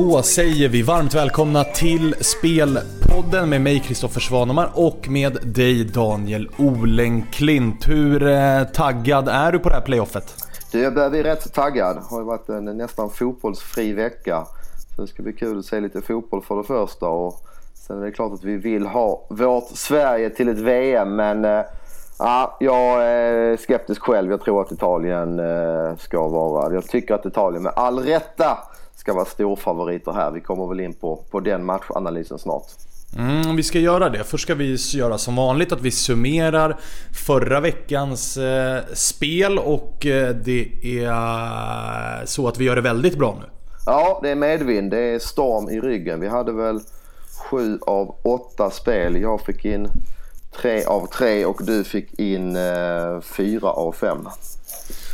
Då säger vi varmt välkomna till Spelpodden med mig Kristoffer Svanemar och med dig Daniel Olenklint. Hur eh, taggad är du på det här playoffet? Du, jag börjar bli rätt taggad. Det har varit en nästan fotbollsfri vecka. Så det ska bli kul att se lite fotboll för det första. Och sen är det klart att vi vill ha vårt Sverige till ett VM men eh, Ja, jag är skeptisk själv. Jag tror att Italien eh, ska vara... Jag tycker att Italien med all rätta ska vara storfavoriter här. Vi kommer väl in på, på den matchanalysen snart. Mm, vi ska göra det. Först ska vi göra som vanligt att vi summerar förra veckans eh, spel och eh, det är så att vi gör det väldigt bra nu. Ja, det är medvind. Det är storm i ryggen. Vi hade väl sju av åtta spel. Jag fick in tre av tre och du fick in eh, fyra av fem.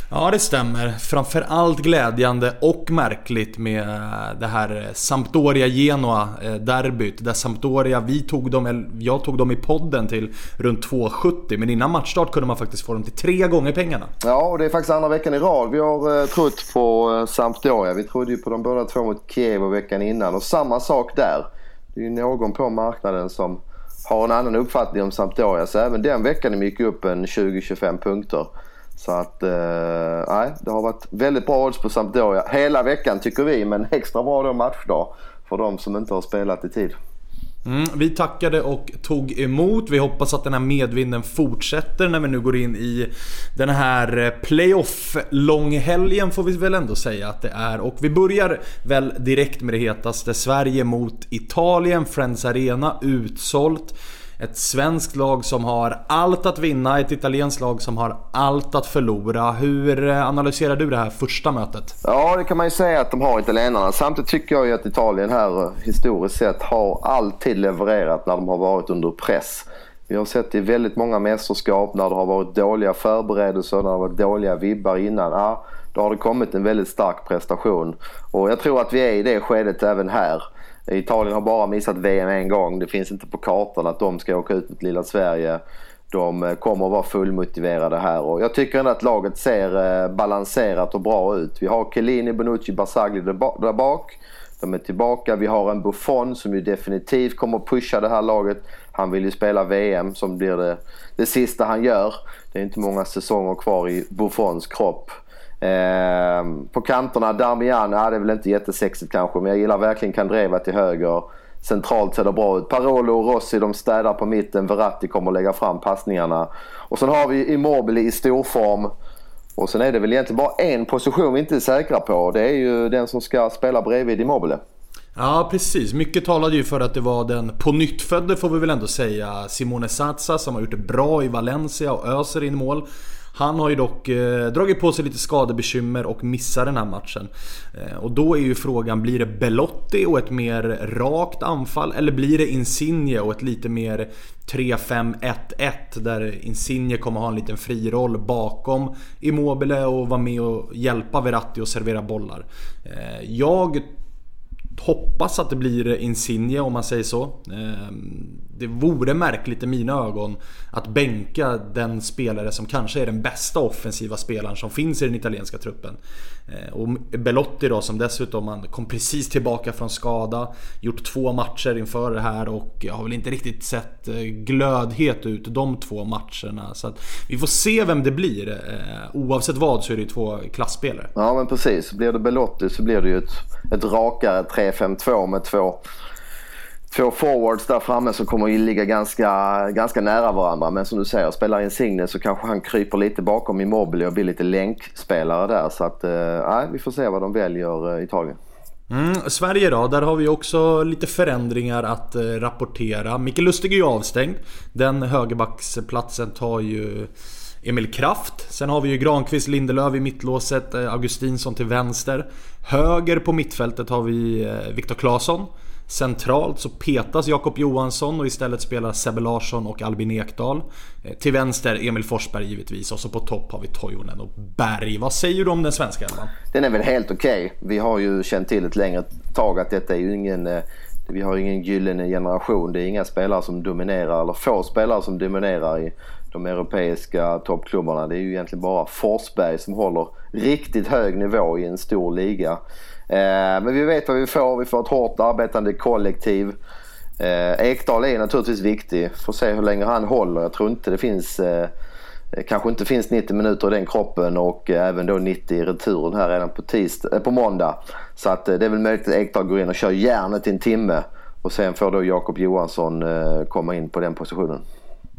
Ja, det stämmer. Framförallt glädjande och märkligt med eh, det här eh, Sampdoria-Genoa-derbyt. Eh, där Sampdoria, vi tog dem, jag tog dem i podden till runt 2,70 men innan matchstart kunde man faktiskt få dem till tre gånger pengarna. Ja, och det är faktiskt andra veckan i rad vi har eh, trott på Sampdoria. Vi trodde ju på de båda två mot Kiev veckan innan och samma sak där. Det är ju någon på marknaden som har en annan uppfattning om Sampdoria. Så även den veckan gick upp en 20-25 punkter. Så att, eh, nej, det har varit väldigt bra odds på Sampdoria hela veckan tycker vi. Men extra bra då matchdag för de som inte har spelat i tid. Mm, vi tackade och tog emot. Vi hoppas att den här medvinden fortsätter när vi nu går in i den här eh, playoff-långhelgen får vi väl ändå säga att det är. Och vi börjar väl direkt med det hetaste. Sverige mot Italien, Friends Arena utsålt. Ett svenskt lag som har allt att vinna, ett italienskt lag som har allt att förlora. Hur eh, analyserar du det här första mötet? Ja, det kan man ju säga att de har italienarna. Samtidigt tycker jag ju att Italien här eh, historiskt sett har alltid levererat när de har varit under press. Vi har sett det i väldigt många mästerskap när det har varit dåliga förberedelser, när det har varit dåliga vibbar innan. Ja, då har det kommit en väldigt stark prestation. Och jag tror att vi är i det skedet även här. Italien har bara missat VM en gång. Det finns inte på kartan att de ska åka ut mot lilla Sverige. De eh, kommer att vara fullmotiverade här och jag tycker ändå att laget ser eh, balanserat och bra ut. Vi har Chiellini, Bonucci, Barzagli där bak. De är tillbaka. Vi har en Buffon som ju definitivt kommer att pusha det här laget. Han vill ju spela VM som blir det, det sista han gör. Det är inte många säsonger kvar i Buffons kropp. Eh, på kanterna, Darmian, ja, det är väl inte jättesexigt kanske men jag gillar verkligen Kandreva till höger. Centralt ser det bra ut. Parolo och Rossi de städar på mitten. Verratti kommer att lägga fram passningarna. Och sen har vi Immobile i storform. Och sen är det väl egentligen bara en position vi inte är säkra på. Det är ju den som ska spela bredvid Immobile. Ja precis, mycket talade ju för att det var den på nyttfödde får vi väl ändå säga Simone Satsa som har gjort det bra i Valencia och öser in mål. Han har ju dock eh, dragit på sig lite skadebekymmer och missar den här matchen. Eh, och då är ju frågan, blir det Belotti och ett mer rakt anfall? Eller blir det Insigne och ett lite mer 3-5-1-1 där Insigne kommer ha en liten fri roll bakom Immobile och vara med och hjälpa Verratti att servera bollar. Eh, jag hoppas att det blir Insigne om man säger så. Ehm, det vore märkligt i mina ögon att bänka den spelare som kanske är den bästa offensiva spelaren som finns i den italienska truppen. Ehm, och Belotti då som dessutom han kom precis tillbaka från skada. Gjort två matcher inför det här och har väl inte riktigt sett eh, glödhet ut de två matcherna. Så att vi får se vem det blir. Ehm, oavsett vad så är det ju två klassspelare. Ja men precis. Blir det Belotti så blir det ju ett, ett rakare 3-5-2 med två två forwards där framme som kommer att ligga ganska, ganska nära varandra. Men som du säger, spelar Insigne så kanske han kryper lite bakom Immobile och blir lite länkspelare där. Så att, eh, vi får se vad de väljer, i Italien. Mm, Sverige då, där har vi också lite förändringar att eh, rapportera. Mikael Lustig är ju avstängd. Den högerbacksplatsen tar ju Emil Kraft. Sen har vi ju Granqvist, Lindelöf i mittlåset, eh, Augustinsson till vänster. Höger på mittfältet har vi eh, Viktor Claesson. Centralt så petas Jakob Johansson och istället spelar Sebbe Larsson och Albin Ekdal. Eh, till vänster Emil Forsberg givetvis och så på topp har vi Toivonen och Berg. Vad säger du om den svenska elvan? Den är väl helt okej. Okay. Vi har ju känt till ett längre tag att detta är ju ingen eh, vi har ingen gyllene generation. Det är inga spelare som dominerar, eller få spelare som dominerar i de europeiska toppklubbarna. Det är ju egentligen bara Forsberg som håller riktigt hög nivå i en stor liga. Eh, men vi vet vad vi får. Vi får ett hårt arbetande kollektiv. Eh, Ekdal är naturligtvis viktig. Får se hur länge han håller. Jag tror inte det finns eh, Eh, kanske inte finns 90 minuter i den kroppen och eh, även då 90 i returen här redan på, tisdag, eh, på måndag. Så att det är väl möjligt att Ekdal går in och kör järnet i en timme. Och sen får då Jakob Johansson komma in på den positionen.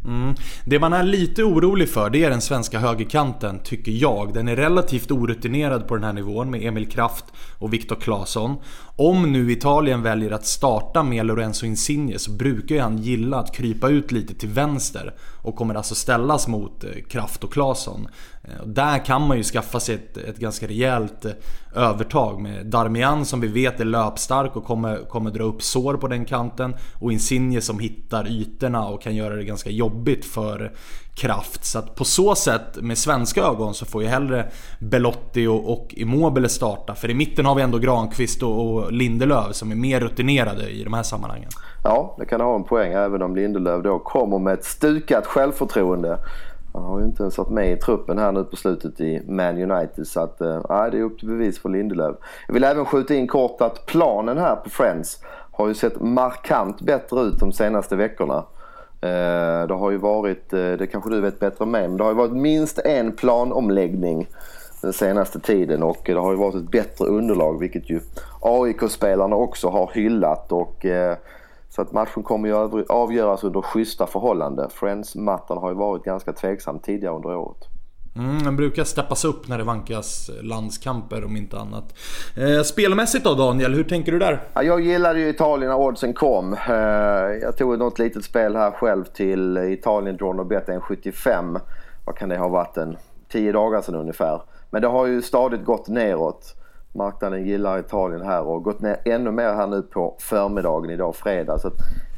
Mm. Det man är lite orolig för det är den svenska högerkanten, tycker jag. Den är relativt orutinerad på den här nivån med Emil Kraft och Viktor Claesson. Om nu Italien väljer att starta med Lorenzo Insigne så brukar ju han gilla att krypa ut lite till vänster och kommer alltså ställas mot eh, Kraft och Claesson. Eh, där kan man ju skaffa sig ett, ett ganska rejält eh, övertag med Darmian som vi vet är löpstark och kommer, kommer dra upp sår på den kanten och Insigne som hittar ytorna och kan göra det ganska jobbigt för kraft. Så att på så sätt, med svenska ögon, så får ju hellre Belotti och, och Immobile starta. För i mitten har vi ändå Granqvist och, och Lindelöf som är mer rutinerade i de här sammanhangen. Ja, det kan ha en poäng även om Lindelöf då kommer med ett stukat självförtroende. Han har ju inte ens varit med i truppen här nu på slutet i Man United så att äh, det är upp till bevis för Lindelöf. Jag vill även skjuta in kort att planen här på Friends har ju sett markant bättre ut de senaste veckorna. Eh, det har ju varit, eh, det kanske du vet bättre än mig, men det har ju varit minst en planomläggning den senaste tiden och det har ju varit ett bättre underlag vilket ju AIK-spelarna också har hyllat och eh, så att matchen kommer ju avgöras under schyssta förhållanden. Friends-mattan har ju varit ganska tveksam tidigare under året. Mm, den brukar steppas upp när det vankas landskamper om inte annat. Eh, spelmässigt då Daniel, hur tänker du där? Ja, jag gillade ju Italien när oddsen kom. Eh, jag tog något litet spel här själv till Italien Drawn och Bet 1,75. Vad kan det ha varit? En 10 dagar sedan ungefär. Men det har ju stadigt gått neråt. Marknaden gillar Italien här och gått ner ännu mer här nu på förmiddagen idag fredag. Så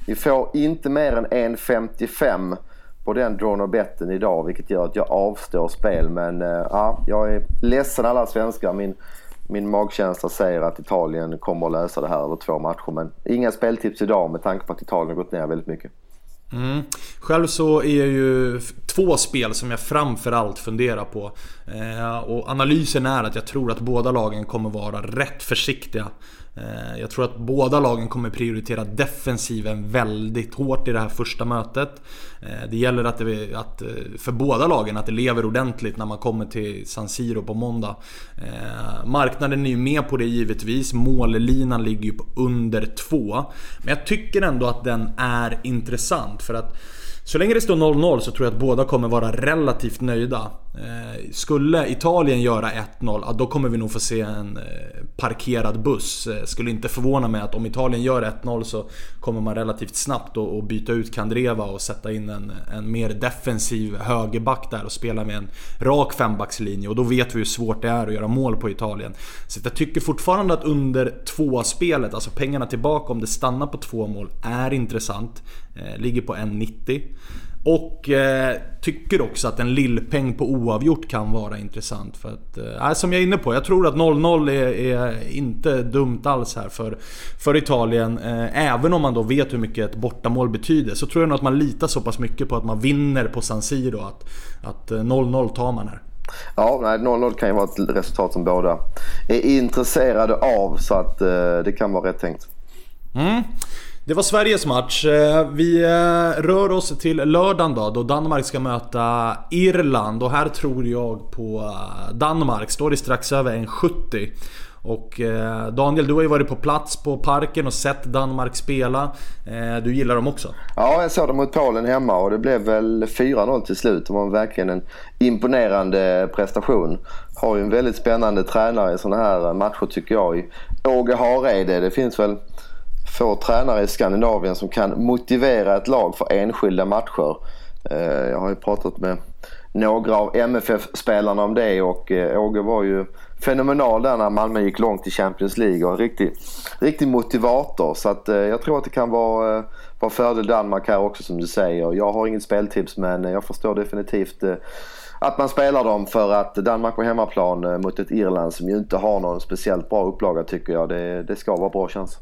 vi får inte mer än 1,55 på den drone och betten idag vilket gör att jag avstår spel. Men eh, ja, jag är ledsen alla svenskar. Min, min magkänsla säger att Italien kommer att lösa det här över två matcher. Men inga speltips idag med tanke på att Italien har gått ner väldigt mycket. Mm. Själv så är jag ju två spel som jag framförallt funderar på. Eh, och analysen är att jag tror att båda lagen kommer vara rätt försiktiga. Eh, jag tror att båda lagen kommer prioritera defensiven väldigt hårt i det här första mötet. Eh, det gäller att, det, att, eh, för båda lagen att det lever ordentligt när man kommer till San Siro på måndag. Eh, marknaden är ju med på det givetvis. Mållinan ligger ju på under 2. Men jag tycker ändå att den är intressant för att så länge det står 0-0 så tror jag att båda kommer vara relativt nöjda. Eh, skulle Italien göra 1-0, då kommer vi nog få se en eh, parkerad buss. Eh, skulle inte förvåna mig att om Italien gör 1-0 så kommer man relativt snabbt att byta ut Kandreva och sätta in en, en mer defensiv högerback där och spela med en rak fembackslinje. Och då vet vi hur svårt det är att göra mål på Italien. Så jag tycker fortfarande att under 2-spelet, alltså pengarna tillbaka om det stannar på två mål, är intressant. Ligger på 1,90. Och eh, tycker också att en lillpeng på oavgjort kan vara intressant. För att, eh, som jag är inne på, jag tror att 0-0 är, är, inte dumt alls här för, för Italien. Eh, även om man då vet hur mycket ett bortamål betyder så tror jag nog att man litar så pass mycket på att man vinner på San Siro att, att 0-0 eh, tar man här. Ja, 0-0 kan ju vara ett resultat som båda är intresserade av så att eh, det kan vara rätt tänkt. Mm. Det var Sveriges match. Eh, vi eh, rör oss till lördagen då, då Danmark ska möta Irland. Och här tror jag på eh, Danmark. Står det strax över 1,70. Och Daniel, du har ju varit på plats på Parken och sett Danmark spela. Du gillar dem också? Ja, jag såg dem mot Polen hemma och det blev väl 4-0 till slut. Det var verkligen en imponerande prestation. Har ju en väldigt spännande tränare i sådana här matcher tycker jag. Åge Hareide. Det finns väl få tränare i Skandinavien som kan motivera ett lag för enskilda matcher. Eh, jag har ju pratat med några av MFF-spelarna om det och eh, Åge var ju fenomenal där när Malmö gick långt i Champions League och en riktig, riktig motivator. Så att, eh, jag tror att det kan vara, vara fördel Danmark här också som du säger. Jag har inget speltips men jag förstår definitivt att man spelar dem för att Danmark på hemmaplan mot ett Irland som ju inte har någon speciellt bra upplaga tycker jag. Det, det ska vara bra chans.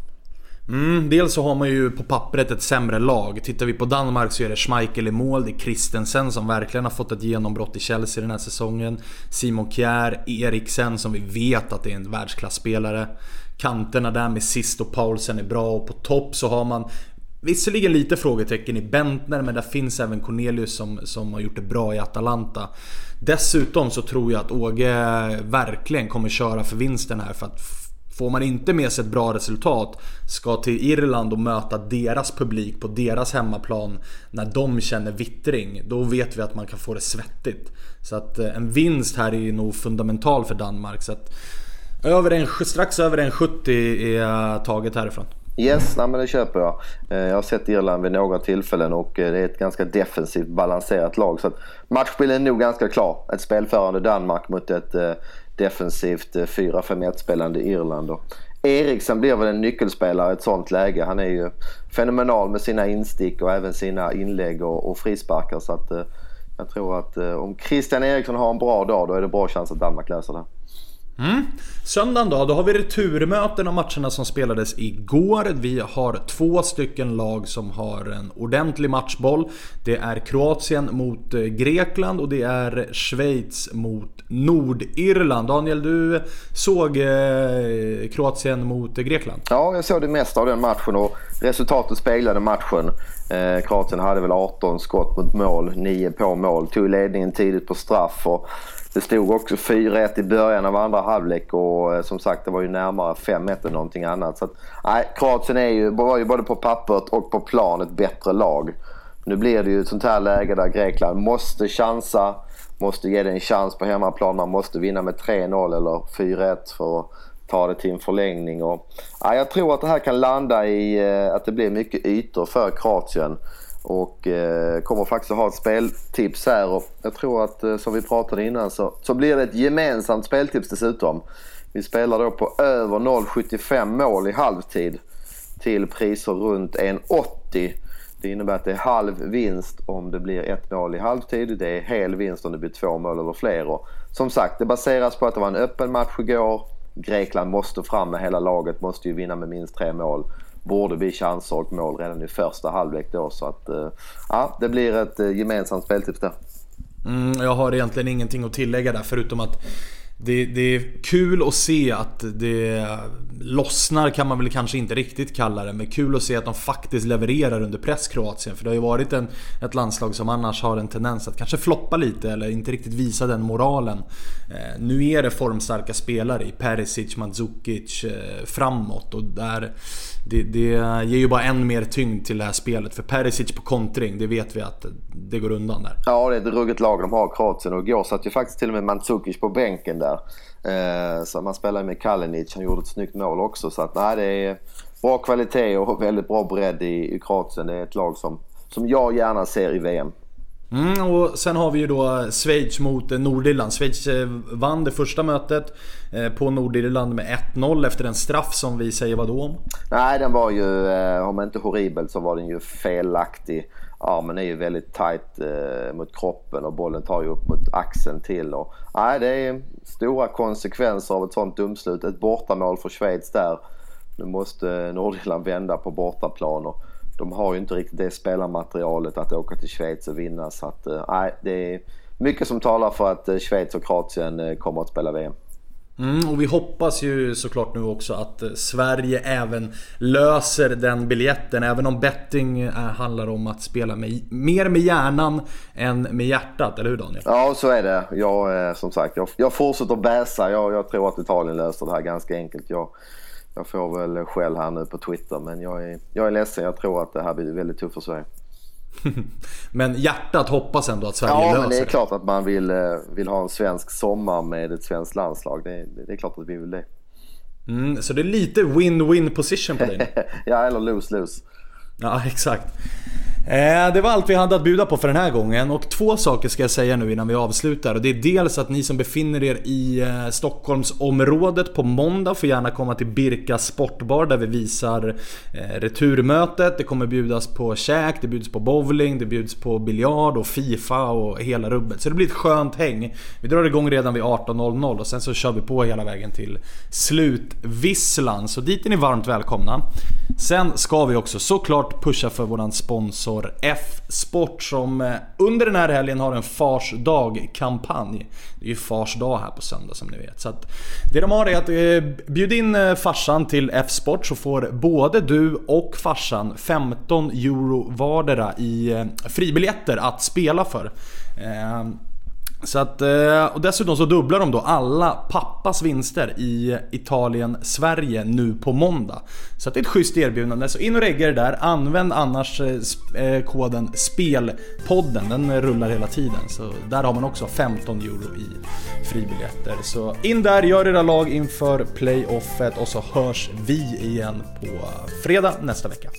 Mm, dels så har man ju på pappret ett sämre lag. Tittar vi på Danmark så är det Schmeichel i mål, det är Christensen som verkligen har fått ett genombrott i Chelsea den här säsongen. Simon Kjär, Eriksen som vi vet att det är en världsklasspelare. Kanterna där med Sist och Paulsen är bra och på topp så har man Visserligen lite frågetecken i Bentner men där finns även Cornelius som, som har gjort det bra i Atalanta. Dessutom så tror jag att Åge verkligen kommer köra för vinsten här för att Får man inte med sig ett bra resultat, ska till Irland och möta deras publik på deras hemmaplan när de känner vittring, då vet vi att man kan få det svettigt. Så att eh, en vinst här är nog fundamental för Danmark. Så att över en, strax över en 70 är taget härifrån. Yes, nej, men det köper jag. Eh, jag har sett Irland vid några tillfällen och eh, det är ett ganska defensivt balanserat lag. Så att matchbilden är nog ganska klar. Ett spelförande Danmark mot ett defensivt eh, 4-5-1 spelande Irland. Och Eriksen blir väl en nyckelspelare i ett sånt läge. Han är ju fenomenal med sina instick och även sina inlägg och, och frisparkar. Så att, eh, jag tror att eh, om Christian Eriksson har en bra dag då är det bra chans att Danmark löser det. Mm. Söndagen då, då har vi returmöten av matcherna som spelades igår. Vi har två stycken lag som har en ordentlig matchboll. Det är Kroatien mot eh, Grekland och det är Schweiz mot Nordirland. Daniel, du såg eh, Kroatien mot Grekland? Ja, jag såg det mesta av den matchen och resultatet speglade matchen. Eh, Kroatien hade väl 18 skott mot mål, 9 på mål, tog ledningen tidigt på straff. Och det stod också 4-1 i början av andra halvlek och eh, som sagt det var ju närmare 5-1 än någonting annat. Så att, nej, Kroatien är ju, var ju både på pappret och på plan ett bättre lag. Nu blir det ju ett sånt här läge där Grekland måste chansa, måste ge det en chans på hemmaplan. Man måste vinna med 3-0 eller 4-1 för att ta det till en förlängning. Och, ja, jag tror att det här kan landa i eh, att det blir mycket ytor för Kroatien. Och eh, kommer faktiskt att ha ett speltips här och jag tror att eh, som vi pratade innan så, så blir det ett gemensamt speltips dessutom. Vi spelar då på över 0,75 mål i halvtid till priser runt 1,80. Det innebär att det är halv vinst om det blir ett mål i halvtid. Det är hel vinst om det blir två mål eller fler. Och som sagt, det baseras på att det var en öppen match igår. Grekland måste fram med hela laget, måste ju vinna med minst tre mål borde bli chanser och mål redan i första halvlek då. Så att eh, ja, det blir ett eh, gemensamt speltips där. Mm, jag har egentligen ingenting att tillägga där förutom att det, det, är kul att se att det lossnar kan man väl kanske inte riktigt kalla det. Men kul att se att de faktiskt levererar under press Kroatien. För det har ju varit en, ett landslag som annars har en tendens att kanske floppa lite eller inte riktigt visa den moralen. Eh, nu är det formstarka spelare i Perisic, Mandzukic eh, framåt. Och där, det, det ger ju bara än mer tyngd till det här spelet. För Perisic på kontring, det vet vi att det går undan där. Ja, det är ett ruggigt lag de har Kroatien. Och igår satt ju faktiskt till och med Mandzukic på bänken där. Eh, så man spelar med Kalinic, han gjorde ett snyggt mål också. Så att nej, det är bra kvalitet och väldigt bra bredd i, i Kroatien. Det är ett lag som, som jag gärna ser i VM. Mm, och sen har vi ju då Schweiz mot eh, Nordirland. Schweiz eh, vann det första mötet eh, på Nordirland med 1-0 efter en straff som vi säger vad då om? Nej, den var ju, om inte horribel så var den ju felaktig armen är ju väldigt tight mot kroppen och bollen tar ju upp mot axeln till. Och, nej, det är stora konsekvenser av ett sånt domslut. Ett bortamål för Schweiz där. Nu måste Nordirland vända på bortaplan och de har ju inte riktigt det spelarmaterialet att åka till Schweiz och vinna. Så att, eh, nej, det är mycket som talar för att eh, Schweiz och Kroatien eh, kommer att spela VM. Mm, och vi hoppas ju såklart nu också att Sverige även löser den biljetten. Även om betting handlar om att spela med, mer med hjärnan än med hjärtat. Eller hur Daniel? Ja, så är det. Jag, som sagt, jag, jag fortsätter bäsa. Jag, jag tror att Italien löser det här ganska enkelt. Jag, jag får väl skäll här nu på Twitter, men jag är, jag är ledsen. Jag tror att det här blir väldigt tufft för Sverige. men hjärtat hoppas ändå att Sverige ja, löser Ja, men det är klart att man vill, eh, vill ha en svensk sommar med ett svenskt landslag. Det, det är klart att vi vill det. Mm, så det är lite win-win position på dig Ja, eller lose-lose. Ja, exakt. Eh, det var allt vi hade att bjuda på för den här gången och två saker ska jag säga nu innan vi avslutar. Och det är dels att ni som befinner er i eh, Stockholmsområdet på måndag får gärna komma till Birka Sportbar där vi visar eh, returmötet. Det kommer bjudas på käk, det bjuds på bowling, det bjuds på biljard och Fifa och hela rubbet. Så det blir ett skönt häng. Vi drar igång redan vid 18.00 och sen så kör vi på hela vägen till slutvisslan. Så dit är ni varmt välkomna. Sen ska vi också såklart pusha för våran sponsor F-sport som eh, under den här helgen har en Fars dag-kampanj. Det är ju Fars dag här på söndag som ni vet. Så att det de har är att eh, bjud in eh, farsan till F-sport så får både du och farsan 15 euro vardera i fribiljetter att spela för. Så att, eh, och dessutom så dubblar de då alla pappas vinster i Italien-Sverige nu på måndag. Så att det är ett schysst erbjudande. Så in och regga er där. Använd annars eh, eh, koden SPELPODDEN. Den rullar hela tiden. Så där har man också 15 euro i fribiljetter. Så in där, gör era lag inför playoffet och så hörs vi igen på fredag nästa vecka.